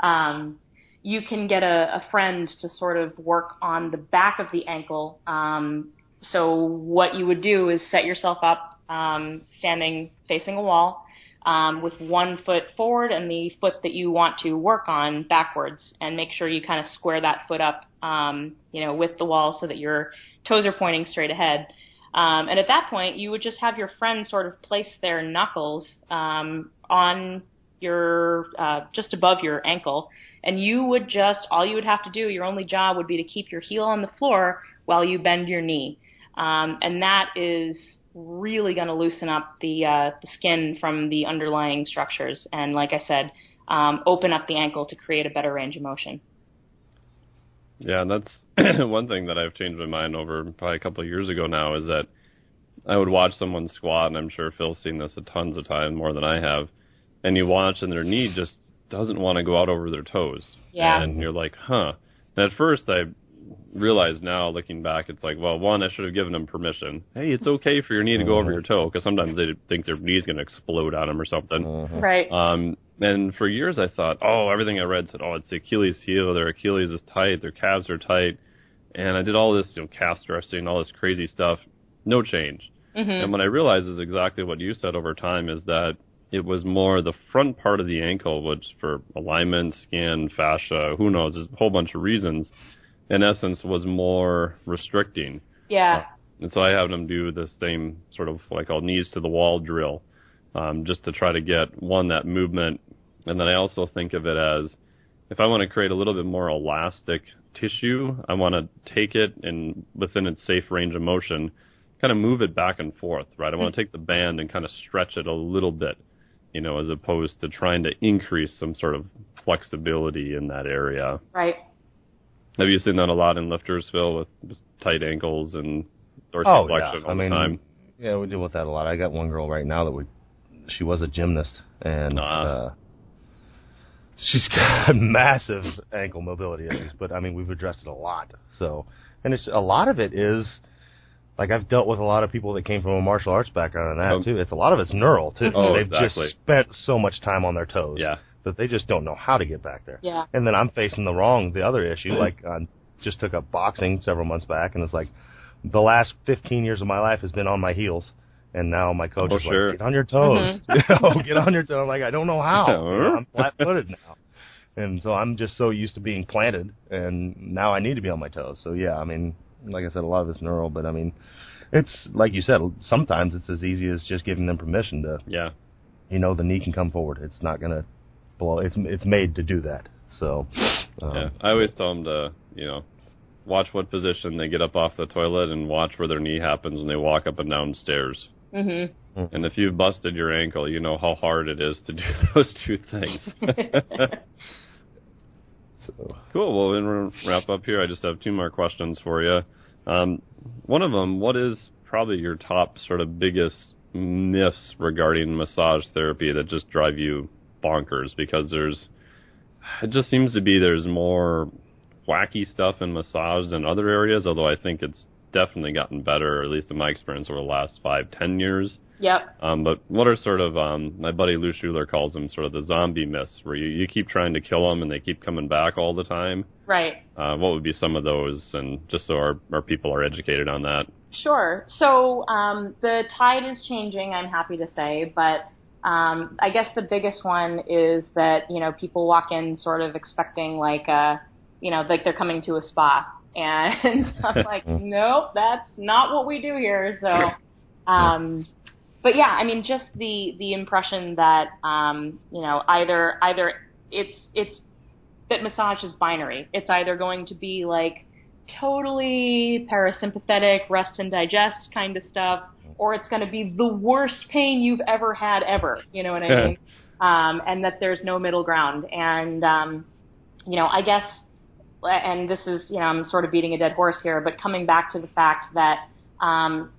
Um, you can get a, a friend to sort of work on the back of the ankle. Um, so what you would do is set yourself up um, standing facing a wall um, with one foot forward and the foot that you want to work on backwards, and make sure you kind of square that foot up, um, you know, with the wall so that your toes are pointing straight ahead. Um, and at that point, you would just have your friend sort of place their knuckles um, on your uh, just above your ankle, and you would just all you would have to do, your only job would be to keep your heel on the floor while you bend your knee, um, and that is really going to loosen up the uh, the skin from the underlying structures, and like I said, um, open up the ankle to create a better range of motion. Yeah, and that's [CLEARS THROAT] one thing that I've changed my mind over probably a couple of years ago now is that I would watch someone squat, and I'm sure Phil's seen this a tons of times more than I have, and you watch and their knee just doesn't want to go out over their toes. Yeah. And you're like, huh. And at first I realize now, looking back, it's like, well, one, I should have given them permission. Hey, it's mm-hmm. okay for your knee to go over mm-hmm. your toe, because sometimes they think their knee's going to explode on them or something. Mm-hmm. Right. Um, and for years I thought, oh, everything I read said, oh, it's the Achilles heel, their Achilles is tight, their calves are tight. And I did all this, you know, calf stressing, all this crazy stuff. No change. Mhm. And what I realized is exactly what you said over time is that it was more the front part of the ankle, which for alignment, skin, fascia, who knows, there's a whole bunch of reasons, in essence, was more restricting. Yeah. And so I have them do the same sort of what I call knees to the wall drill, um, just to try to get one that movement, and then I also think of it as if I want to create a little bit more elastic tissue, I want to take it and within its safe range of motion, kind of move it back and forth, right? I want to take the band and kind of stretch it a little bit, you know, as opposed to trying to increase some sort of flexibility in that area. Right. Have you seen that a lot in lifters, Phil, with tight ankles and Oh dorsiflexion yeah, all I mean, the time? Yeah, we deal with that a lot. I got one girl right now that we, she was a gymnast, and Ah. uh, she's [LAUGHS] got massive ankle mobility issues. But I mean, we've addressed it a lot. So, and it's a lot of it is like I've dealt with a lot of people that came from a martial arts background and that Oh. too. It's a lot of it's neural too. Oh, They've exactly. just spent so much time on their toes Yeah. that they just don't know how to get back there. Yeah. And then I'm facing the wrong, the other issue. Like I just took up boxing several months back, and it's like the last 15 years of my life has been on my heels. And now my coach Oh, is sure. like, get on your toes. [LAUGHS] You know, get on your toes. I'm like, I don't know how. [LAUGHS] You know, I'm flat footed now. And so I'm just so used to being planted, and now I need to be on my toes. So yeah, I mean, like I said, a lot of it's neural, but I mean, it's like you said. Sometimes it's as easy as just giving them permission to, Yeah. you know, the knee can come forward. It's not gonna blow. It's it's made to do that. So, um, Yeah. I always tell them to, you know, watch what position they get up off the toilet and watch where their knee happens when they walk up and down stairs. Mhm. And if you've busted your ankle, you know how hard it is to do [LAUGHS] those two things. [LAUGHS] so cool. Well, we're going to wrap up here. I just have two more questions for you. Um, one of them, what is probably your top sort of biggest myths regarding massage therapy that just drive you bonkers? Because there's, it just seems to be there's more wacky stuff in massage than other areas, although I think it's definitely gotten better, at least in my experience over the last five, ten years. Yep. Um, but what are sort of um, my buddy Lou Schuler calls them sort of the zombie myths, where you, you keep trying to kill them and they keep coming back all the time. Right. Uh, what would be some of those, and just so our, our people are educated on that? Sure. So um, the tide is changing. I'm happy to say, but um, I guess the biggest one is that you know people walk in sort of expecting like a, you know, like they're coming to a spa, and [LAUGHS] I'm like, [LAUGHS] nope, that's not what we do here. So, um, but yeah, I mean, just the the impression that um, you know either either it's it's that massage is binary. It's either going to be like totally parasympathetic, rest and digest kind of stuff, or it's going to be the worst pain you've ever had ever. You know what I mean? Um, and that there's no middle ground. And um, you know, I guess, and this is you know, I'm sort of beating a dead horse here, but coming back to the fact that um,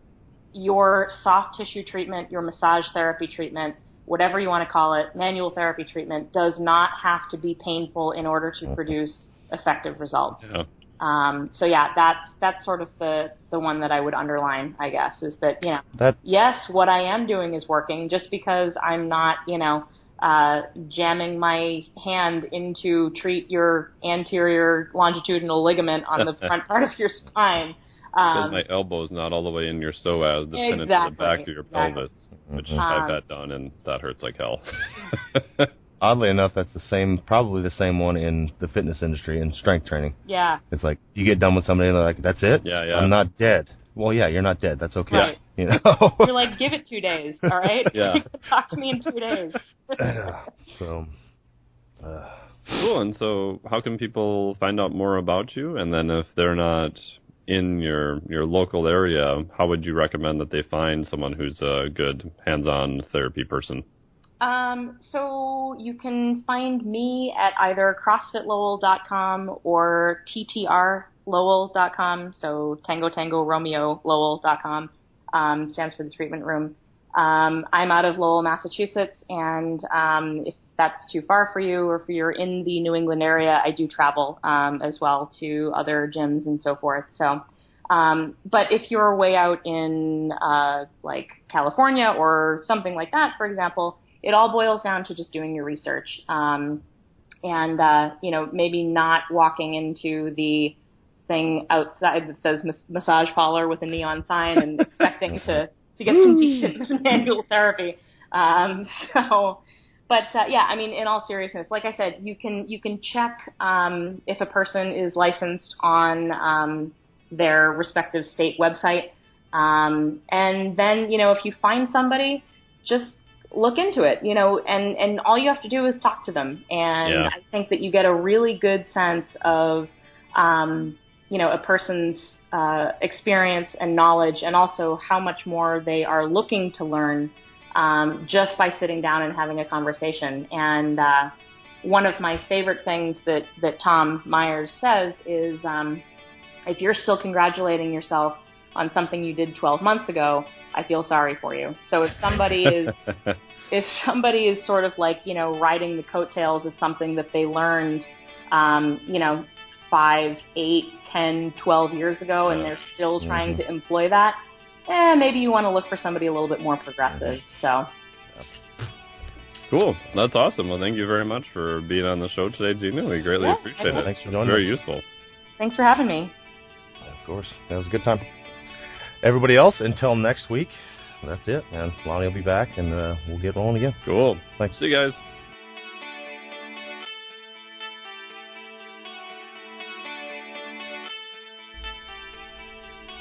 your soft tissue treatment, your massage therapy treatment, whatever you want to call it, manual therapy treatment, does not have to be painful in order to produce effective results. Yeah. Um, so yeah, that's that's sort of the the one that I would underline, I guess, is that you know, that yes, what I am doing is working. Just because I'm not, you know, uh, jamming my hand into treat your anterior longitudinal ligament on the [LAUGHS] front part of your spine. Because Um, my elbow's not all the way in your psoas to pin it to the back of your exactly. pelvis, which. I've Um, had done, and that hurts like hell. [LAUGHS] oddly enough, that's the same, probably the same one in the fitness industry and strength training. yeah, It's like you get done with somebody and they're like, "That's it? Yeah, yeah. I'm not dead." Well, yeah, you're not dead. That's okay. Right. You [LAUGHS] know. you're like, give it two days, all right? Yeah. [LAUGHS] Talk to me in two days. [SIGHS] so, uh, Cool. And so, how can people find out more about you? And then, if they're not in your your local area, how would you recommend that they find someone who's a good hands-on therapy person? Um, so you can find me at either CrossFitLowell.com or TTRLowell.com. So Tango Tango Romeo Lowell.com um, stands for the treatment room. Um, I'm out of Lowell, Massachusetts, and um, if that's too far for you, or if you're in the New England area, I do travel um, as well to other gyms and so forth. So. Um, but if you're way out in uh, like California or something like that, for example, it all boils down to just doing your research um, and uh, you know maybe not walking into the thing outside that says massage parlor with a neon sign and expecting to to get some decent [LAUGHS] manual therapy. Um, so. But uh, yeah, I mean, in all seriousness, like I said, you can you can check um, if a person is licensed on um, their respective state website, um, and then you know if you find somebody, just look into it, you know, and, and all you have to do is talk to them. And Yeah. I think that you get a really good sense of, um, you know, a person's uh, experience and knowledge and also how much more they are looking to learn um, just by sitting down and having a conversation. And uh, one of my favorite things that, that Tom Myers says is um, if you're still congratulating yourself on something you did 12 months ago, I feel sorry for you. So if somebody [LAUGHS] is if somebody is sort of like you know riding the coattails of something that they learned, um, you know, five, eight, ten, twelve years ago, and they're still trying Mm-hmm. to employ that, eh, maybe you want to look for somebody a little bit more progressive. So. Cool. That's awesome. Well, thank you very much for being on the show today, Gina. We greatly Yeah, appreciate thank it. Thanks for joining us. Very us. useful. Thanks for having me. Of course. That was a good time. Everybody else, until next week, that's it, man. Lonnie will be back, and uh, we'll get rolling again. Cool. Thanks. See you guys.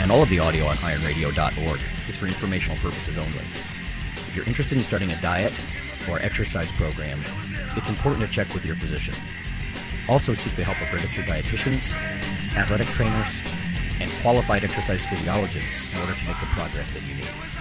and all of the audio on ironradio.org is for informational purposes only. If you're interested in starting a diet or exercise program, it's important to check with your physician. Also seek the help of registered dietitians, athletic trainers, and qualified exercise physiologists in order to make the progress that you need.